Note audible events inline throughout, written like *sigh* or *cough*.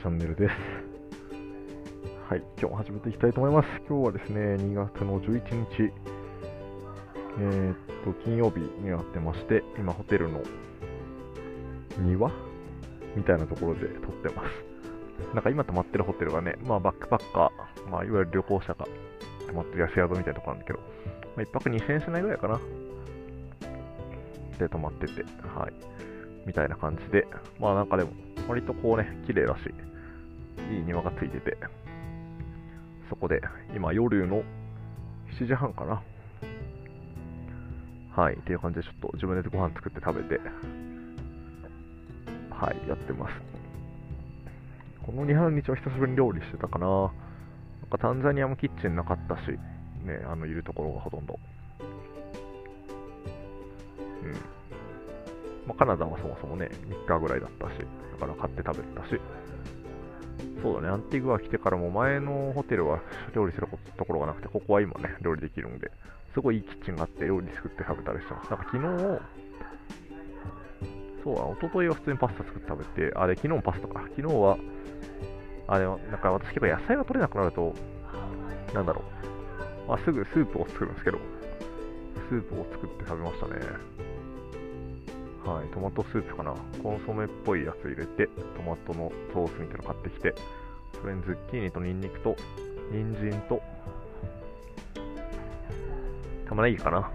チャンネルです。はい、今日も始めていきたいと思います。今日はですね、2月の11日、えー、っと、金曜日になってまして、今、ホテルの庭みたいなところで撮ってます。なんか今泊まってるホテルがね、まあバックパッカー、まあいわゆる旅行者が泊まってる安宿みたいなところなんだけど、まあ、1泊2000円しないぐらいかな。で泊まってて、はい。みたいな感じで、まあなんかでも、割とこうね、綺麗だし、いい庭がついてて、そこで、今夜の7時半かな。はい、っていう感じでちょっと自分でご飯作って食べて、はい、やってます。この2、3日は久しぶりに料理してたかな。なんかタンザニアもキッチンなかったし、ね、あの、いるところがほとんど。うん。まあ、カナダはそもそもね、3日ぐらいだったし、だから買って食べてたし、そうだね、アンティグア来てからも前のホテルは料理するところがなくて、ここは今ね、料理できるんで、すごいいいキッチンがあって料理作って食べたりしてます。なんか昨日、そうだ、一昨日は普通にパスタ作って食べて、あれ、昨日もパスタか。昨日は、あれ、なんか私結構野菜が取れなくなると、なんだろう、まあ、すぐスープを作るんですけど、スープを作って食べましたね。はい、トマトスープかな。コンソメっぽいやつ入れて、トマトのソースみたいなの買ってきて、それにズッキーニとニンニクと、人参と、玉ねぎかな。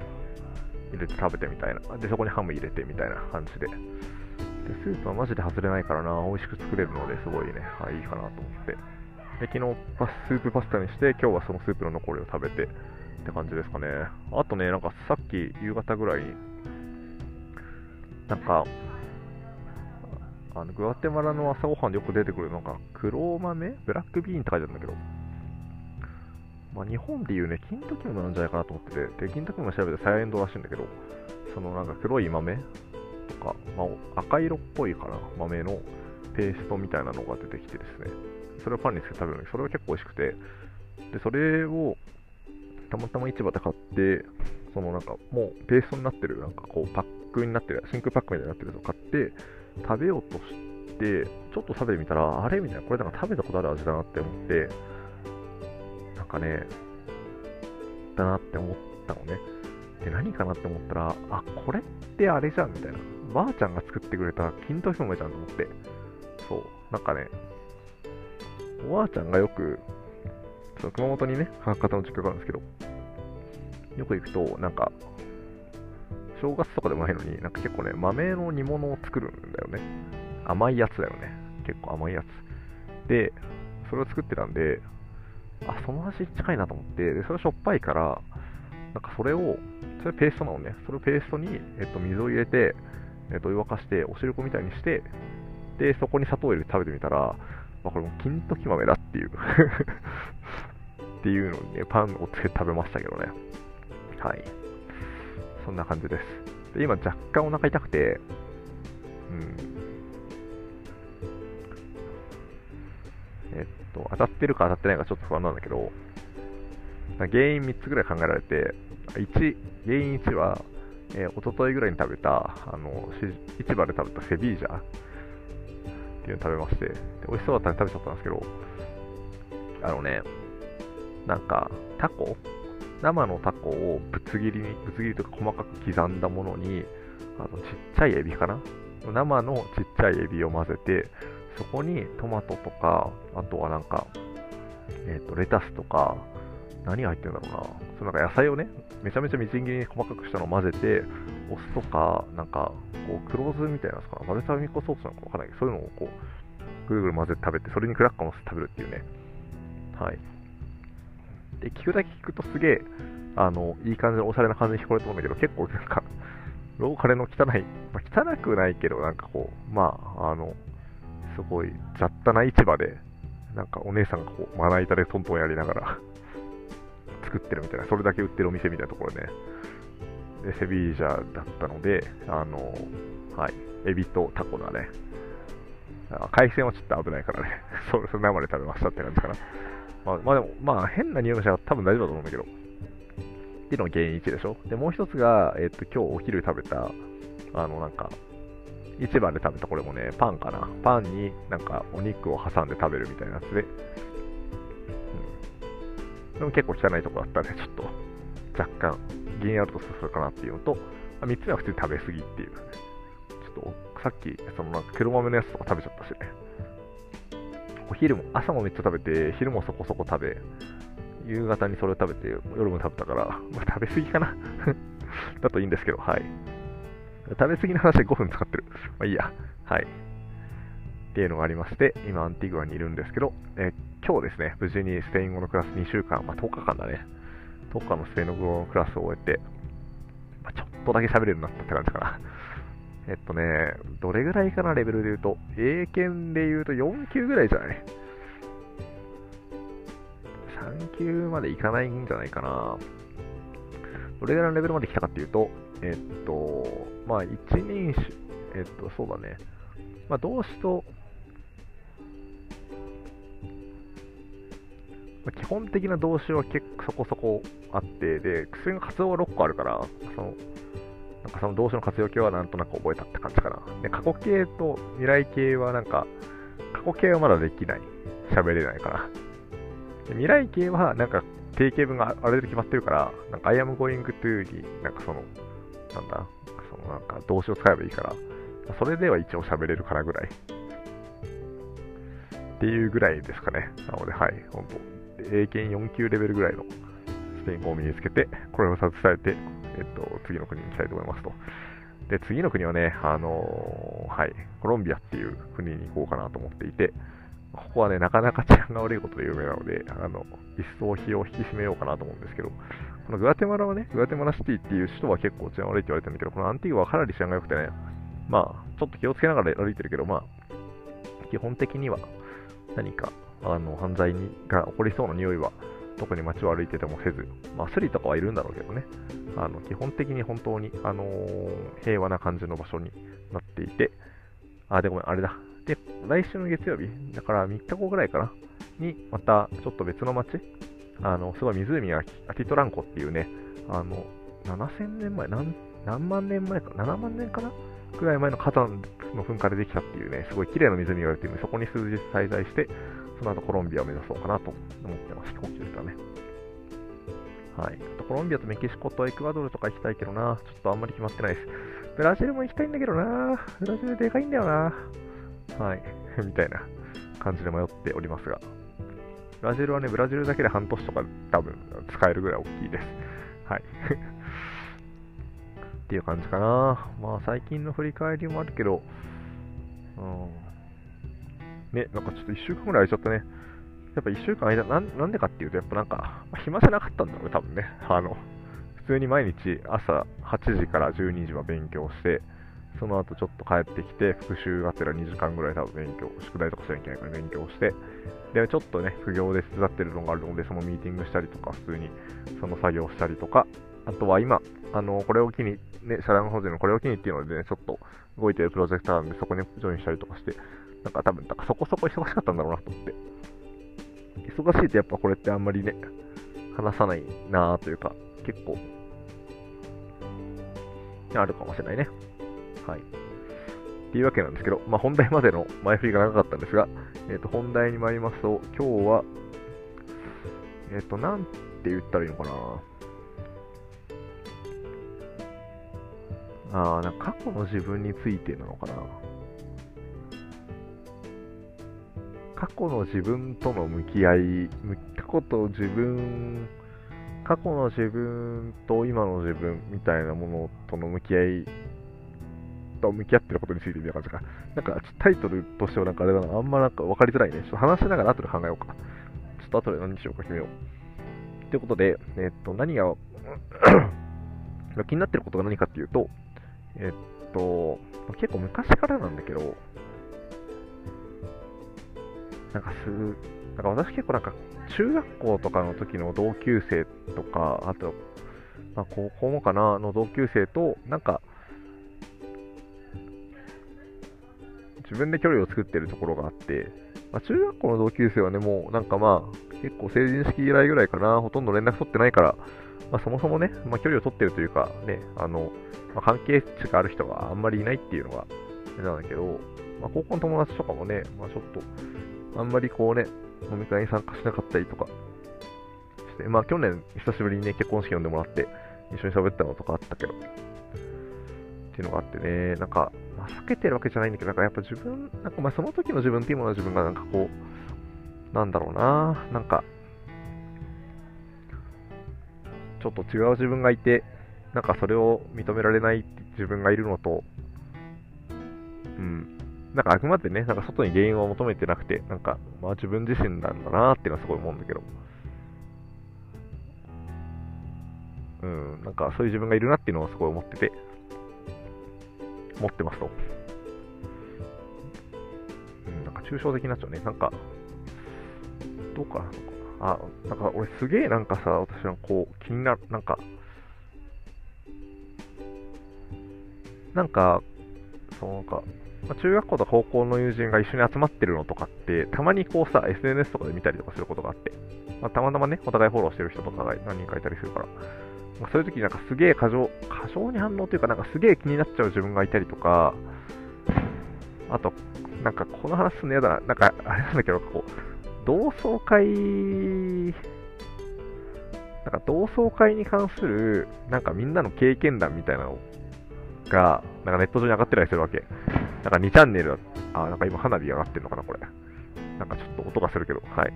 入れて食べてみたいな。で、そこにハム入れてみたいな感じで。で、スープはマジで外れないからな、美味しく作れるので、すごいね、はい、いいかなと思って。で、昨日パス、スープパスタにして、今日はそのスープの残りを食べて、って感じですかね。あとね、なんかさっき夕方ぐらいに、なんか、あのグアテマラの朝ごはんでよく出てくるのが黒豆？ブラックビーンって書いてあるんだけど、まあ、日本でいうね、金時豆なんじゃないかなと思ってて、で、金時豆調べてサイエンドらしいんだけど、そのなんか黒い豆？とか、まあ、赤色っぽいかな、豆のペーストみたいなのが出てきてですね、それをパンにつけて食べるのに、それが結構美味しくて、で、それをたまたま市場で買って、そのなんかもうペーストになってる、なんかこうパックになってる、真空パックみたいになってるやつを買って、食べようとして、ちょっと食べてみたら、あれみたいな、これなんか食べたことある味だなって思って、なんかね、だなって思ったのね。で、何かなって思ったら、あ、これってあれじゃんみたいな。ばあちゃんが作ってくれた金時豆じゃんと思って。そう、なんかね、おばあちゃんがよく、その熊本にね、博多の実家があるんですけど、よく行くと、なんか、正月とかでもないのに、なんか結構ね、豆の煮物を作るんだよね。甘いやつだよね。結構甘いやつ。で、それを作ってたんで、あ、その味近いなと思って、で、それしょっぱいから、なんかそれを、それペーストなのね。それをペーストに、えっと、水を入れて、えっと、湯沸かして、お汁粉みたいにして、で、そこに砂糖を入れて食べてみたら、まあ、これも金時豆だっていう *laughs* っていうのにね、パンをつけて食べましたけどね。はい。そんな感じです。で、今若干お腹痛くて、うん。えっと、当たってるか当たってないかちょっと不安なんだけど、原因3つぐらい考えられて、1、原因1は、えー、一昨日ぐらいに食べた、あの、市場で食べたセビージャっていうのを食べまして、で美味しそうだったんで食べちゃったんですけど、あのね、なんか、タコ生のタコをぶつ切りに、ぶつ切りとか細かく刻んだものに、あのちっちゃいエビかな？生のちっちゃいエビを混ぜて、そこにトマトとか、あとはなんか、えっ、ー、と、レタスとか、何が入ってるんだろうな？そのなんか野菜をね、めちゃめちゃみじん切りに細かくしたのを混ぜて、お酢とか、なんか、こう、黒酢みたいなやつかな？バルサミコソースなのかわかんないけど、そういうのをこう、ぐるぐる混ぜて食べて、それにクラッカーを乗せて食べるっていうね。はい。で、聞くだけ聞くとすげえ、あの、いい感じのおしゃれな感じに聞こえると思うんだけど、結構なんか、ローカルの汚い、まあ、汚くないけど、なんかこう、まあ、あの、すごい雑多な市場で、なんかお姉さんがこう、まな板でトントンやりながら作ってるみたいな、それだけ売ってるお店みたいなところね、で、セビージャだったので、あの、はい、エビとタコだね。海鮮はちょっと危ないからね、*laughs* それ生で食べましたって感じかな。まあ、まあ、でも、まあ、変な匂いのしたら多分大丈夫だと思うんだけど。っていうのが原因1でしょ？で、もう一つが、えっ、と、今日お昼食べた、あの、なんか、市場で食べたこれもね、パンかな。パンになんかお肉を挟んで食べるみたいなやつで、うん。でも結構汚いとこだったんで、ちょっと若干、ギンアウトするかなっていうのと、3つ目は普通に食べ過ぎっていう。ちょっとさっき、そのなんか黒豆のやつとか食べちゃったしね。お昼も、朝もめっちゃ食べて、昼もそこそこ食べ、夕方にそれを食べて、夜も食べたから、まあ、食べ過ぎかな *laughs* だといいんですけど、はい。食べ過ぎの話で5分使ってる。まあいいや。はい。っていうのがありまして、今アンティグアにいるんですけど、え、今日ですね、無事にスペイン語のクラス2週間、まあ10日間だね。10日のスペイン語のクラスを終えて、まあ、ちょっとだけ喋れるようになったって感じかな。えっとね、どれぐらいかな、レベルで言うと。英検で言うと4級ぐらいじゃない？3級までいかないんじゃないかな。どれぐらいのレベルまで来たかっていうと、えっと、まあ、一人種、えっと、そうだね。まあ、動詞と、まあ、基本的な動詞は結構そこそこあって、で、薬の活動が6個あるから、その、なんかその動詞の活用形はなんとなく覚えたって感じかな。で、過去形と未来形はなんか、過去形はまだできない。喋れないから。で未来形はなんか定型文があれで決まってるから、なんか I am going to になんかその、なんだ、そのなんか動詞を使えばいいから、それでは一応喋れるからぐらい。っていうぐらいですかね。なので、はい、本当英検4級レベルぐらいのスペイン語を身につけて、これを携えて、えっと、次の国に行きたいと思いますと。で、次の国はね、あのー、はい、コロンビアっていう国に行こうかなと思っていて、ここはね、なかなか治安が悪いことで有名なので、あの、一層費用を引き締めようかなと思うんですけど、このグアテマラはね、グアテマラシティっていう首都は結構治安悪いって言われてるんだけど、このアンティグアはかなり治安が良くてね、まあ、ちょっと気をつけながら歩いてるけど、まあ、基本的には何か、あの、犯罪にが起こりそうな匂いは、特に街を歩いててもせず、まあ、スリとかはいるんだろうけどね、あの、基本的に本当に、あのー、平和な感じの場所になっていて、あ、で、ごめん、あれだ。で、来週の月曜日、だから3日後ぐらいかな、に、また、ちょっと別の街、あの、すごい湖が、アティトランコっていうね、あの、7000年前、何、何万年前か、7万年かなくらい前の火山の噴火でできたっていうね、すごい綺麗な湖が言われているので、そこに数日滞在して、その後コロンビアを目指そうかなと思ってます。飛行機ですかね。はい。あとコロンビアとメキシコとエクアドルとか行きたいけどな、ちょっとあんまり決まってないです。ブラジルも行きたいんだけどな、ブラジルでかいんだよな。はい。*laughs* みたいな感じで迷っておりますが。ブラジルはね、ブラジルだけで半年とか多分使えるぐらい大きいです。はい。*laughs* っていう感じかな。まあ最近の振り返りもあるけど、うん。ね、なんかちょっと1週間ぐらい空いちゃったね。やっぱ1週間間な、なんでかっていうと、やっぱなんか、暇じゃなかったんだろうね、多分ね。あの、普通に毎日朝8時から12時は勉強して、その後ちょっと帰ってきて、復習がてら2時間ぐらい多分勉強、宿題とかしなきゃいけないから勉強して、で、ちょっとね、副業で手伝ってるのがあるので、そのミーティングしたりとか、普通にその作業したりとか、あとは今、あの、これを機に、ね、社団法人のこれを機にっていうのでね、ちょっと動いてるプロジェクターなんで、そこにジョインしたりとかして、なんか多分、なんかそこそこ忙しかったんだろうなと思って。忙しいとやっぱこれってあんまりね、話さないなぁというか、結構、あるかもしれないね。はい。っていうわけなんですけど、まあ、本題までの前振りが長かったんですが、えっ、ー、と、本題に参りますと、今日は、えっ、ー、と、なんて言ったらいいのかなああ、なんか過去の自分についてなのかな過去の自分との向き合い、過去と自分、過去の自分と今の自分みたいなものとの向き合いと向き合ってることについてみたいな感じか。なんかタイトルとしてはなんかあれだな、あんまなんか分かりづらいね。ちょっと話しながら後で考えようか。ちょっと後で何にしようか決めよう。ということで、えっと、何が *clears throat* 気になってることが何かっていうと、えっと、結構昔からなんだけど、なんかす、なんか私結構なんか中学校とかの時の同級生とか、あと、まあ、高校もかな、の同級生と、なんか、自分で距離を作ってるところがあって、まあ、中学校の同級生はね、もうなんかまあ、結構成人式以来ぐらいかな、ほとんど連絡取ってないから、まあ、そもそもね、まあ、距離を取ってるというか、ね、あの、まあ、関係値がある人があんまりいないっていうのが、なんだけど、まあ、高校の友達とかもね、まあ、ちょっと、あんまりこうね、飲み会に参加しなかったりとか。して、まあ去年久しぶりにね、結婚式呼んでもらって、一緒に喋ったのとかあったけど、っていうのがあってね、なんか、まあ、避けてるわけじゃないんだけど、なんかやっぱ自分、なんかまあその時の自分っていうものは自分がなんかこう、なんだろうな、なんか、ちょっと違う自分がいて、なんかそれを認められない自分がいるのと、うん、なんかあくまでね、なんか外に原因を求めてなくて、なんか、まあ自分自身なんだなーっていうのはすごい思うんだけど、うん、なんかそういう自分がいるなっていうのをすごい思ってて、持ってますと。うん、なんか抽象的になっちゃうね。なんか、どうかなあ、なんか俺すげえなんかさ、私のこう気になる、なんか、なんか、そうなんか、まあ、中学校と高校の友人が一緒に集まってるのとかって、たまにこうさ、SNS とかで見たりとかすることがあって、まあ、たまたまね、お互いフォローしてる人とかが何人かいたりするから、まあ、そういう時になんかすげえ過剰、過剰に反応というか、なんかすげえ気になっちゃう自分がいたりとか、あと、なんかこの話すんの嫌だな、なんかあれなんだけど、こう、同窓会、なんか同窓会に関する、なんかみんなの経験談みたいなのが、なんかネット上に上がってたりするわけ。なんか2チャンネル、あ、なんか今花火上がってるのかな、これ。なんかちょっと音がするけど、はい。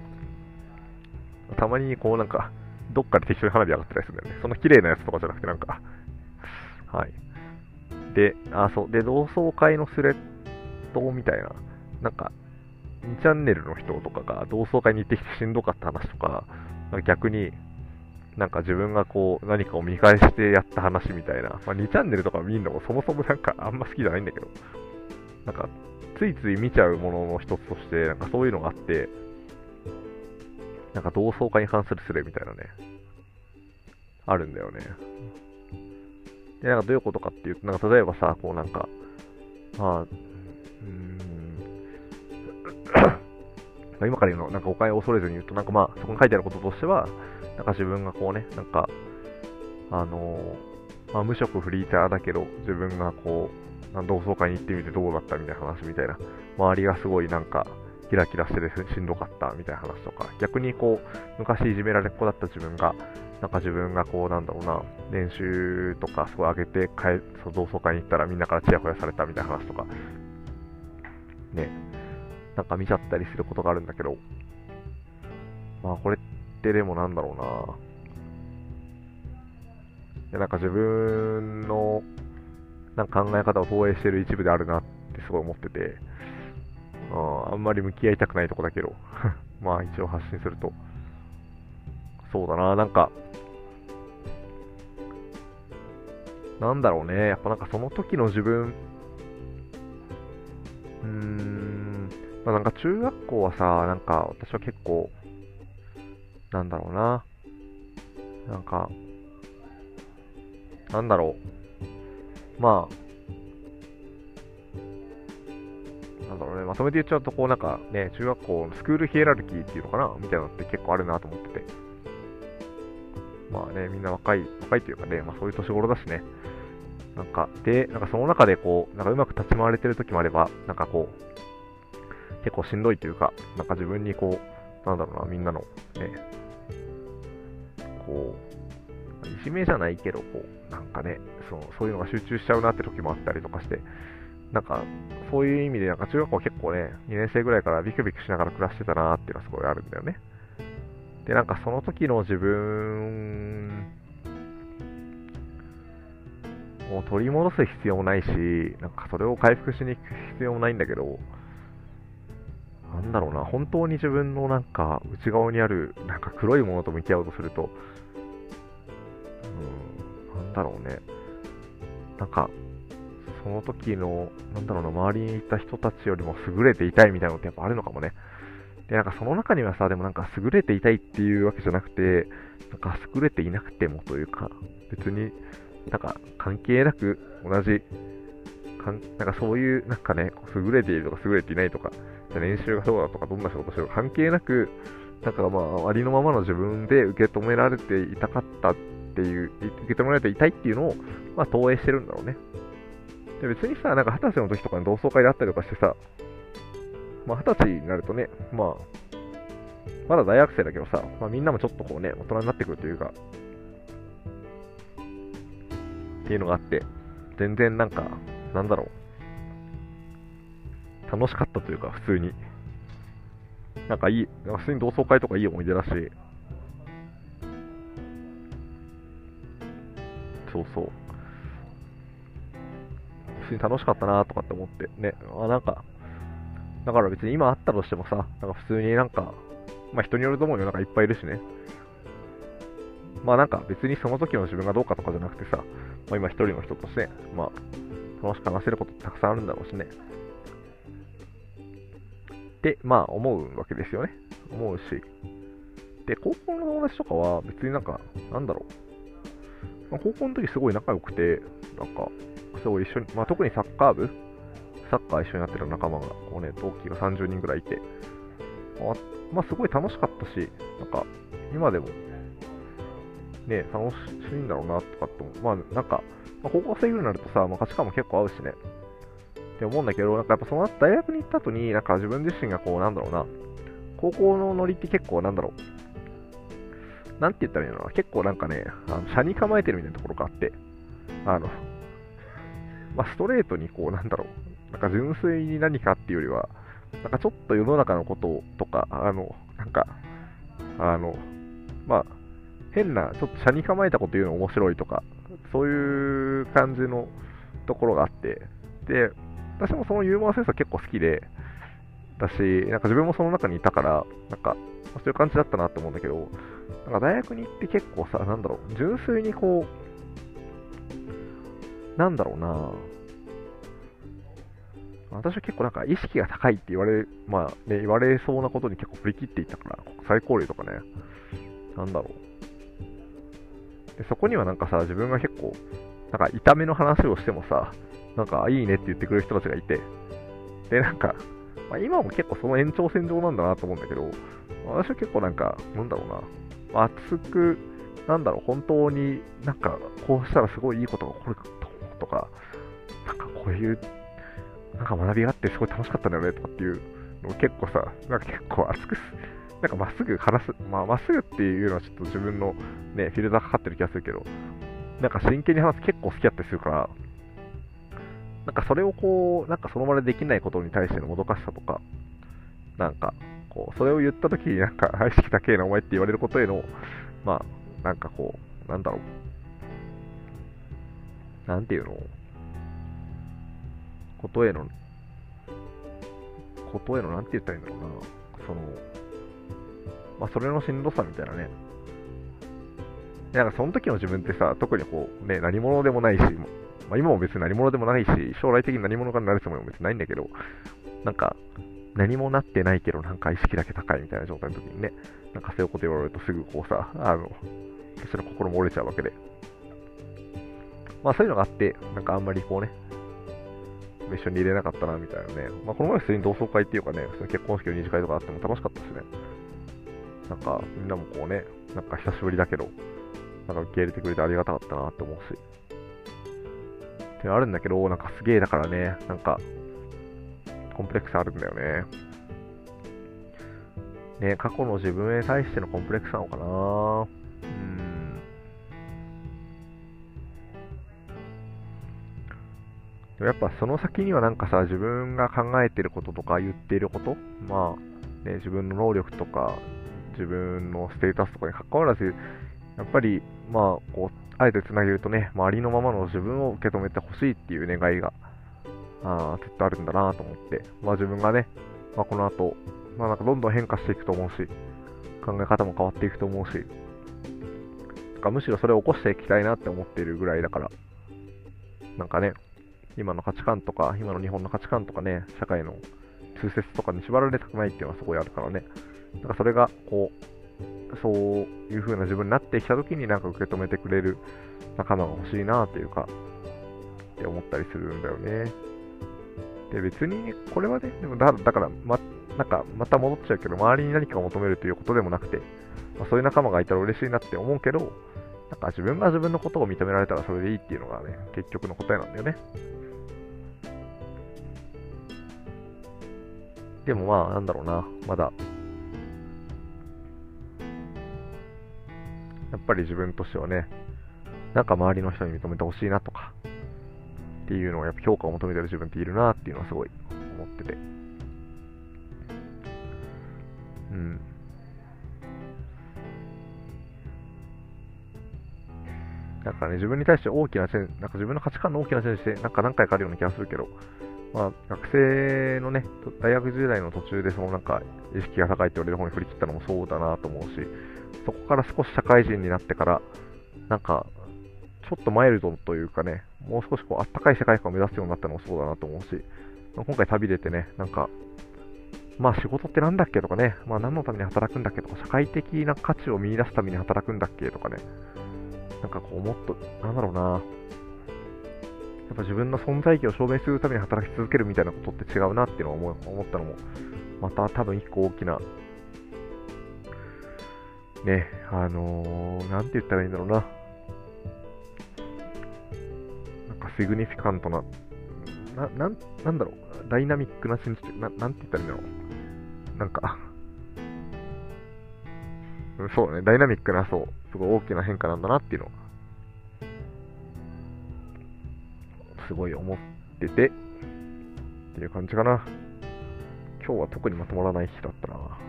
たまにこうなんか、どっかで適当に花火上がってたりするんだよね。その綺麗なやつとかじゃなくて、なんか、はい。で、あ、そう。で、同窓会のスレッドみたいな、なんか、2チャンネルの人とかが同窓会に行ってきてしんどかった話とか、か逆に、なんか自分がこう何かを見返してやった話みたいな、まあ、2チャンネルとか見るのもそもそもなんかあんま好きじゃないんだけど、なんかついつい見ちゃうものの一つとして、なんかそういうのがあって、なんか同窓会に関するスレみたいなね、あるんだよね。で、なんかどういうことかっていうと、なんか例えばさ、こうなんか、まあ、うーん、今から言うの、なんか誤解を恐れずに言うと、なんかまあ、そこに書いてあることとしては、なんか自分がこうね、なんか、あのー、まあ、無職フリーターだけど、自分がこう、同窓会に行ってみてどうだったみたいな話みたいな、周りがすごいなんか、キラキラしててしんどかったみたいな話とか、逆にこう、昔いじめられっ子だった自分が、なんか自分がこう、なんだろうな、練習とかすごい上げて帰、その同窓会に行ったらみんなからチヤホヤされたみたいな話とか、ね、なんか見ちゃったりすることがあるんだけど、まあこれってでもなんだろうな、いやなんか自分のなんか考え方を投影してる一部であるなってすごい思ってて、ああんまり向き合いたくないとこだけど、*laughs* まあ一応発信すると、そうだな、なんか、なんだろうね、やっぱなんかその時の自分、うーん、まあ、なんか中学校はさ、なんか私は結構、なんだろうな、なんか、なんだろう、まあ、なんだろうね、まとめて言っちゃうと、こうなんかね、中学校のスクールヒエラルキーっていうのかなみたいなのって結構あるなと思ってて。まあね、みんな若い、若いっていうかね、まあそういう年頃だしね。なんか、で、なんかその中でこう、なんかうまく立ち回れてる時もあれば、なんかこう、結構しんどいというか、なんか自分にこう、なんだろうな、みんなの、ね、こう、いじめじゃないけど、こう、なんかね、そうそういうのが集中しちゃうなって時もあったりとかして、なんか、そういう意味で、なんか中学校結構ね、2年生ぐらいからビクビクしながら暮らしてたなっていうのはすごいあるんだよね。で、なんかその時の自分を取り戻す必要もないし、なんかそれを回復しに行く必要もないんだけど、なんだろうな、本当に自分のなんか内側にあるなんか黒いものと向き合おうとすると、だろうね、なんかその時の、なんだろうな、周りにいた人たちよりも優れていたいみたいなのってやっぱあるのかもね。で、なんかその中にはさ、でもなんか優れていたいっていうわけじゃなくて、なんか優れていなくてもというか、別になんか関係なく同じ、かんなんかそういう、なんかね、優れているとか優れていないとか、練習がどうだとか、どんな仕事してるか関係なく、なんかまあ、ありのままの自分で受け止められていたかったっていう、受け止められていたいっていうのを、まあ、投影してるんだろうね。で別にさ、なんか二十歳の時とかに同窓会であったりとかしてさ、まあ二十歳になるとね、まあ、まだ大学生だけどさ、まあみんなもちょっとこうね、大人になってくるというか、っていうのがあって、全然なんか、なんだろう、楽しかったというか、普通に。なんかいい、なんか普通に同窓会とかいい思い出だし、そうそう。普通に楽しかったなとかって思って、ね、あ、なんか、だから別に今あったとしてもさ、なんか普通になんか、まあ人によると思うよ、なんかいっぱいいるしね。まあなんか別にその時の自分がどうかとかじゃなくてさ、まあ今一人の人として、まあ楽しく話せることたくさんあるんだろうしね。ってまあ思うわけですよね。思うし。で、高校の友達とかは別になんか、なんだろう。まあ、高校の時すごい仲良くて、なんか、すごい一緒に、まあ特にサッカー部サッカー一緒にやってる仲間が、こうね、同期が30人ぐらいいて、まあ、まあ、すごい楽しかったし、なんか、今でも、ね、楽しいんだろうな、とかってまあ、なんか、まあ、高校生ぐらいになるとさ、まあ、価値観も結構合うしね、って思うんだけど、なんかやっぱその後大学に行った後に、なんか自分自身がこう、なんだろうな、高校のノリって結構なんだろう、なんて言ったらいいのかな、結構なんかね、あの車に構えてるみたいなところがあって、あの、まあ、ストレートにこう、なんだろう、なんか純粋に何かっていうよりは、なんかちょっと世の中のこととか、あの、なんか、あの、まあ、変な、ちょっと車に構えたこと言うの面白いとか、そういう感じのところがあって、で、私もそのユーモアセンスは結構好きで、だし、なんか自分もその中にいたから、なんか、そういう感じだったなって思うんだけど、なんか大学に行って結構さ、なんだろう、純粋にこう、なんだろうな私は結構なんか意識が高いって言われ、まあね、言われそうなことに結構振り切っていったから、国際交流とかね、なんだろう。でそこにはなんかさ、自分が結構、なんか痛めの話をしてもさ、なんかいいねって言ってくれる人たちがいて、で、なんか、まあ、今も結構その延長線上なんだなと思うんだけど、私は結構なんか、なんだろうな、熱く、なんだろう、本当になんか、こうしたらすごいいいことが起こるとか、なんかこういうなんか学びがあってすごい楽しかったんだよねとかっていうのを結構さ、なんか結構熱くなんかまっすぐ話す、まあまっすぐっていうのはちょっと自分のね、フィルターかかってる気がするけど、なんか真剣に話す結構好きだったりするから、なんかそれをこう、なんかその場でできないことに対してのもどかしさとか、なんか、こう、それを言った時になんか、愛識高えなお前って言われることへの、まあ、なんかこう、なんだろう、なんていうの？ことへの、ことへの、なんて言ったらいいんだろうな、その、まあ、それのしんどさみたいなね。なんかその時の自分ってさ、特にこう、ね、何者でもないし、まあ、今も別に何者でもないし、将来的に何者かになるつもりも別にないんだけど、なんか、何もなってないけど、なんか意識だけ高いみたいな状態の時にね、なんかそういうこと言われるとすぐこうさ、あの、私の心も折れちゃうわけで。まあそういうのがあって、なんかあんまりこうね、一緒に入れなかったなみたいなね。まあ、この前普通に同窓会っていうかね、普通に結婚式の二次会とかあっても楽しかったですね。なんか、みんなもこうね、なんか久しぶりだけど、なんか受け入れてくれてありがたかったなって思うし。ってあるんだけど、なんかすげえだからね、なんか、コンプレックスあるんだよね。ね、過去の自分へ対してのコンプレックスなのかなでもやっぱその先にはなんかさ、自分が考えてることとか言っていること、まあ、ね、自分の能力とか、自分のステータスとかに関わらず、やっぱり、まあ、こう、あえて繋げるとね、まあ、ありのままの自分を受け止めてほしいっていう願いが、あずっとあるんだなと思って、まあ自分がね、まあこの後、まあなんかどんどん変化していくと思うし、考え方も変わっていくと思うし、かむしろそれを起こしていきたいなって思っているぐらいだから、なんかね、今の価値観とか、今の日本の価値観とかね、社会の通説とかに縛られたくないっていうのはすごいあるからね。なんかそれが、こう、そういう風な自分になってきた時になんか受け止めてくれる仲間が欲しいなというか、って思ったりするんだよね。で、別に、これはね、でもだだから、ま、なんか、また戻っちゃうけど、周りに何かを求めるということでもなくて、まあ、そういう仲間がいたら嬉しいなって思うけど、なんか自分が自分のことを認められたらそれでいいっていうのがね、結局の答えなんだよね。でもまあ、なんだろうな、まだやっぱり自分としてはね、なんか周りの人に認めてほしいなとか、っていうのをやっぱ評価を求めてる自分っているなっていうのはすごい思ってて。うん。なんかね、自分に対して大きなチェンなんか自分の価値観の大きなチェンジって、なんか何回かあるような気がするけど、まあ、学生のね、大学時代の途中で、そのなんか、意識が高いって言われる方に振り切ったのもそうだなと思うし、そこから少し社会人になってから、なんか、ちょっとマイルドというかね、もう少しこう、あったかい世界観を目指すようになったのもそうだなと思うし、今回旅出てね、なんか、まあ仕事ってなんだっけとかね、まあ何のために働くんだっけとか、社会的な価値を見出すために働くんだっけとかね、なんかこう、もっと、なんだろうな、やっぱ自分の存在意義を証明するために働き続けるみたいなことって違うなっていうのを思ったのも、また多分一個大きな、ね、あのー、なんて言ったらいいんだろうな、なんかシグニフィカントな、な、なん、なんだろう、ダイナミックなチェンジって、ななんて言ったらいいんだろう。なんか。そうね、ダイナミックな、そう、すごい大きな変化なんだなっていうのすごい思ってて、っていう感じかな。今日は特にまとまらない日だったな。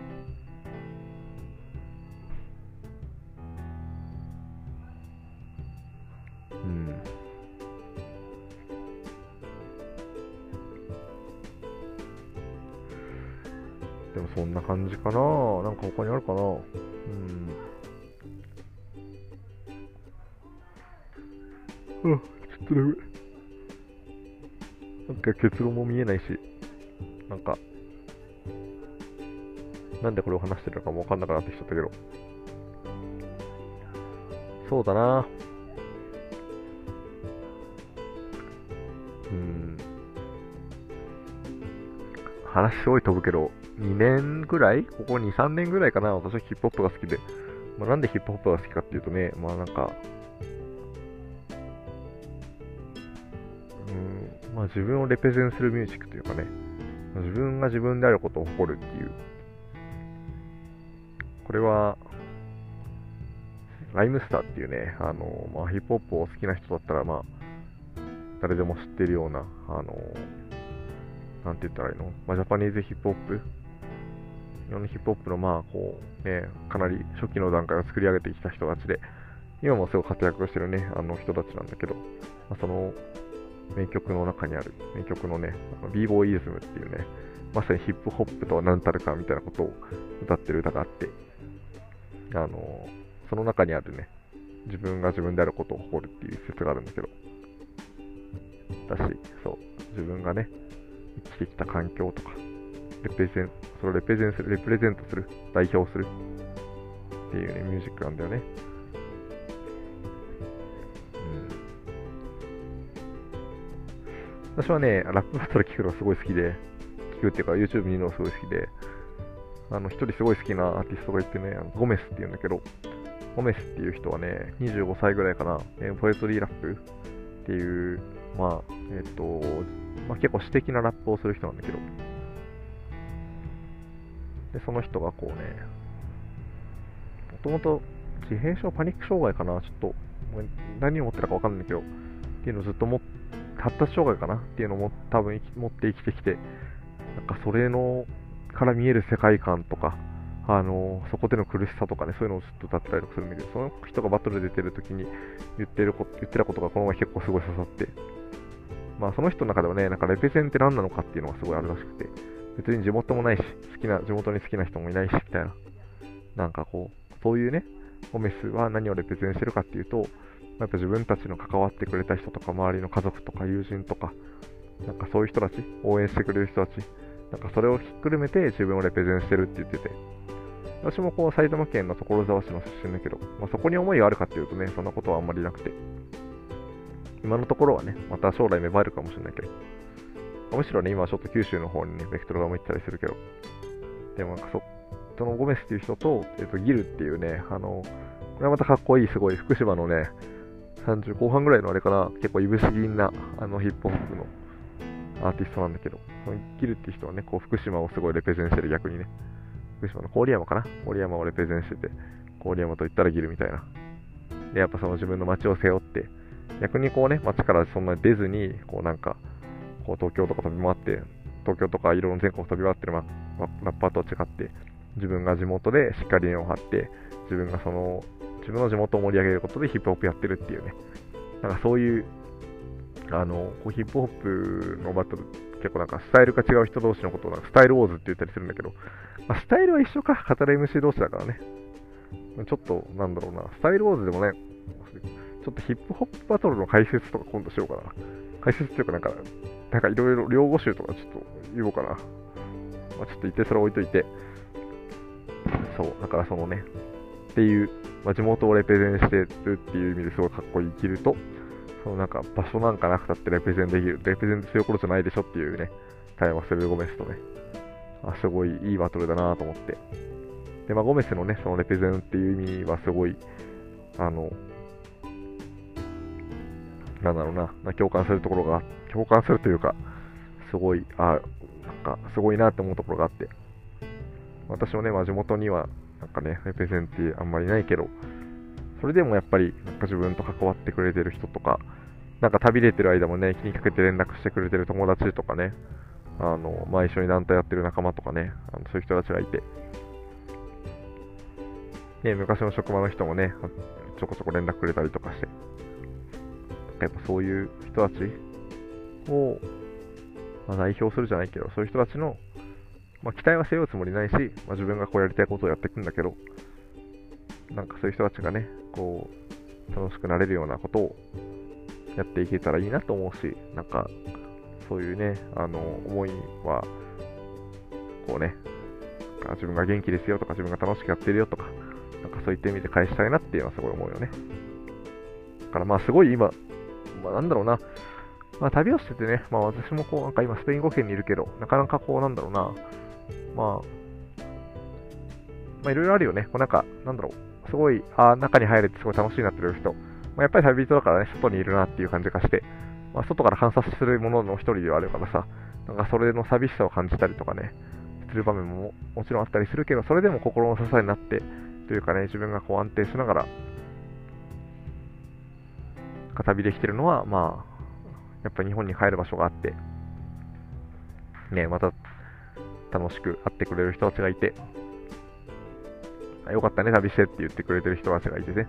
感じかな。なんか他にあるかな。うん。うん、ちょっと眠なんか結論も見えないし、なんか、なんでこれを話してるのかもわかんなくなってきちゃったけど。そうだな。うん。話すごい飛ぶけど、2年ぐらい？ここ2、3年ぐらいかな？私はヒップホップが好きで。まあ、なんでヒップホップが好きかっていうとね、まあなんか、うん、まあ自分をレペゼンするミュージックというかね、自分が自分であることを誇るっていう。これは、ライムスターっていうね、あの、まあヒップホップを好きな人だったら、まあ、誰でも知ってるような、あの、なんて言ったらいいの、まあ、ジャパニーズヒップホップ日本のヒップホップのまあこう、ね、かなり初期の段階を作り上げてきた人たちで、今もすごい活躍してるね、あの人たちなんだけど、まあ、その名曲の中にある、名曲のね、b ボーイズムっていうね、まさにヒップホップとは何たるかみたいなことを歌ってる歌があって、あの、その中にあるね、自分が自分であることを誇るっていう説があるんだけど、だし、そう、自分がね、生きてきた環境とか、レプレゼン、それをレプレゼンする、レプレゼントする、代表するっていうね、ミュージックなんだよね。うん。私はね、ラップバトル聞くのがすごい好きで、聞くっていうか YouTube 見るのがすごい好きで、あの、一人すごい好きなアーティストがいてね、ゴメスっていうんだけど、ゴメスっていう人はね、25歳ぐらいかな、えポエトリーラップっていう、まあ、えっ、ー、と、まあ、結構私的なラップをする人なんだけど、で、その人がこうね、もともと自閉症パニック障害かな、ちょっと、何を持ってたかわかんないけど、っていうのをずっとも発達障害かなっていうのも多分持って生きてきて、なんかそれのから見える世界観とか、あのそこでの苦しさとかね、そういうのをずっと歌ったりとかするんだけど、その人がバトル出てる時に言ってるこ言ってたことがこの前結構すごい刺さって、まあその人の中ではね、なんかレペゼンって何なのかっていうのがすごいあるらしくて、別に地元もないし、好きな、地元に好きな人もいないし、みたいな。なんかこう、そういうね、ホメスは何をレペゼンしてるかっていうと、やっぱ自分たちの関わってくれた人とか、周りの家族とか友人とか、なんかそういう人たち、応援してくれる人たち、なんかそれをひっくるめて自分をレペゼンしてるって言ってて、私もこう埼玉県の所沢市の出身だけど、まあ、そこに思いがあるかっていうとね、そんなことはあんまりなくて、今のところはね、また将来芽生えるかもしれないけど、むしろね、今ちょっと九州の方にね、ベクトルが向いてたりするけど、でもなんかそ、そのゴメスっていう人と、えっ、と、ギルっていうね、あの、これはまたかっこいい、すごい、福島のね、30後半ぐらいのあれかな、結構いぶし銀な、あの、ヒップホップのアーティストなんだけど、ギルっていう人はね、こう福島をすごいレペゼンしてる逆にね、福島の郡山かな？郡山をレペゼンしてて、郡山と言ったらギルみたいな。で、やっぱその自分の街を背負って、逆にこうね、街からそんなに出ずに、こうなんか、こう東京とか飛び回って、東京とかいろんな全国飛び回ってるラッパーと違って、自分が地元でしっかり根を張って、自分がその、自分の地元を盛り上げることでヒップホップやってるっていうね、なんかそういう、あの、こうヒップホップのバトル、結構なんかスタイルが違う人同士のことをなんかスタイルウォーズって言ったりするんだけど、まあ、スタイルは一緒か、語る MC 同士だからね。ちょっと、なんだろうな、スタイルウォーズでもね、ちょっとヒップホップバトルの解説とか今度しようかな。解説っていうかなんか、なんかいろいろ両語集とかちょっと言おうかな。まあ、ちょっと一定それ置いといて。そう、だからそのね、っていう、まあ、地元をレペゼンしてるっていう意味ですごいかっこいい生きると、そのなんか場所なんかなくたってレペゼンできる、レペゼンすることじゃないでしょっていうね、タイマセルゴメスとね、あすごいいいバトルだなと思って。で、まあ、ゴメスのね、そのレペゼンっていう意味はすごい、あの、なんだろうな、な共感するところが、共感するというか、すごい、あ、なんか、すごいなって思うところがあって、私もね、まあ、地元には、なんかね、レペゼンってあんまりないけど、それでもやっぱり、なんか自分と関わってくれてる人とか、なんか旅出てる間もね、気にかけて連絡してくれてる友達とかね、あの、まあ、一緒に団体やってる仲間とかね、あのそういう人たちがいて、ね、昔の職場の人もね、ちょこちょこ連絡くれたりとかして、やっぱそういう人たちを、まあ、代表するじゃないけど、そういう人たちの、まあ、期待は背負うつもりないし、まあ、自分がこうやりたいことをやっていくんだけど、なんかそういう人たちがね、こう、楽しくなれるようなことをやっていけたらいいなと思うし、なんか、そういうね、あの、思いは、こうね、自分が元気ですよとか、自分が楽しくやってるよとか、なんかそういった意味で返したいなっていうのはすごい思うよね。だからまあすごい今、まあ、なんだろうな、まあ、旅をしててね、まあ、私もこう、なんか今、スペイン語圏にいるけど、なかなかこう、なんだろうな、まあ、まあ、いろいろあるよね。こうなんか、なんだろう、すごい、あ中に入れてすごい楽しいなってる人。まあ、やっぱり旅人だからね、外にいるなっていう感じがして、まあ、外から観察するものの一人ではあるからさ、なんかそれの寂しさを感じたりとかね、する場面ももちろんあったりするけど、それでも心の支えになって、というかね、自分がこう安定しながら、旅できてるのは、まあ、やっぱ日本に帰る場所があって、ね、また楽しく会ってくれる人たちがいて、よかったね、旅してって言ってくれてる人たちがいてね。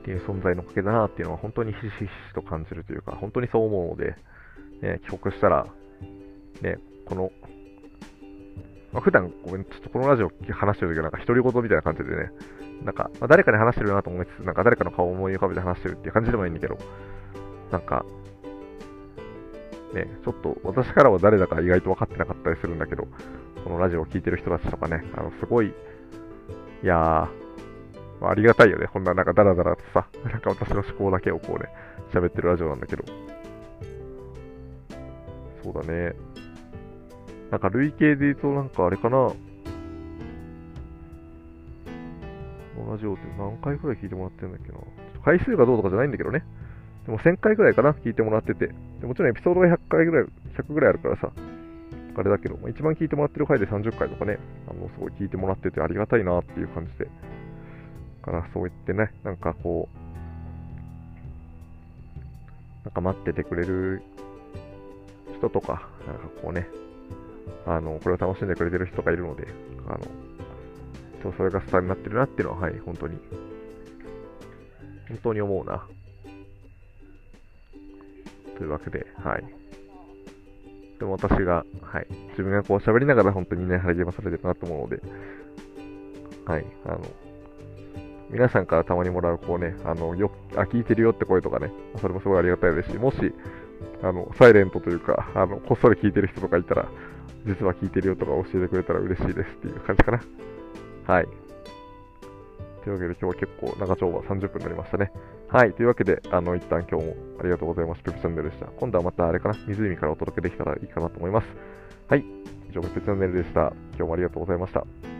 っていう存在のかげだなっていうのは本当にひしひしと感じるというか、本当にそう思うので、ね、帰国したら、ね、この、まあ、普段ごめん、ちょっとこのラジオ話してるときはなんか独り言みたいな感じでね、なんか、まあ、誰かに話してるなと思いつつ、なんか誰かの顔を思い浮かべて話してるっていう感じでもいいんだけど、なんか、ね、ちょっと私からは誰だか意外と分かってなかったりするんだけど、このラジオを聴いてる人たちとかね、あの、すごい、いやー、まあ、ありがたいよね。こんななんかダラダラとさ、*laughs* なんか私の思考だけをこうね、喋ってるラジオなんだけど。そうだね。なんか累計で言うとなんかあれかな、ラジオって何回くらい聞いてもらってるんだっけな。ちょっと回数がどうとかじゃないんだけどね。でも1000回くらいかな、聞いてもらってて。でもちろんエピソードが100回ぐらい、100ぐらいあるからさ、あれだけど、まあ、一番聞いてもらってる回で30回とかね、あの、すごい聞いてもらっててありがたいなっていう感じで。だからそう言ってね、なんかこう、なんか待っててくれる人とか、なんかこうね、あの、これを楽しんでくれてる人がいるので、あの、そう、それがスターになってるなっていうのは、はい、本当に、本当に思うな。というわけで、はい。でも私が、はい、自分がこう喋りながら本当にね、励まされてるなと思うので、はい、あの、皆さんからたまにもらう、こうね、あの、よ、あ、聞いてるよって声とかね、それもすごいありがたいですし、もし、あの、サイレントというか、あの、こっそり聞いてる人とかいたら、実は聞いてるよとか教えてくれたら嬉しいですっていう感じかな。はい。というわけで今日は結構長丁場30分になりましたね。はい。というわけで、あの、一旦今日もありがとうございます。ペペチャンネルでした。今度はまたあれかな、湖からお届けできたらいいかなと思います。はい。以上、ペペチャンネルでした。今日もありがとうございました。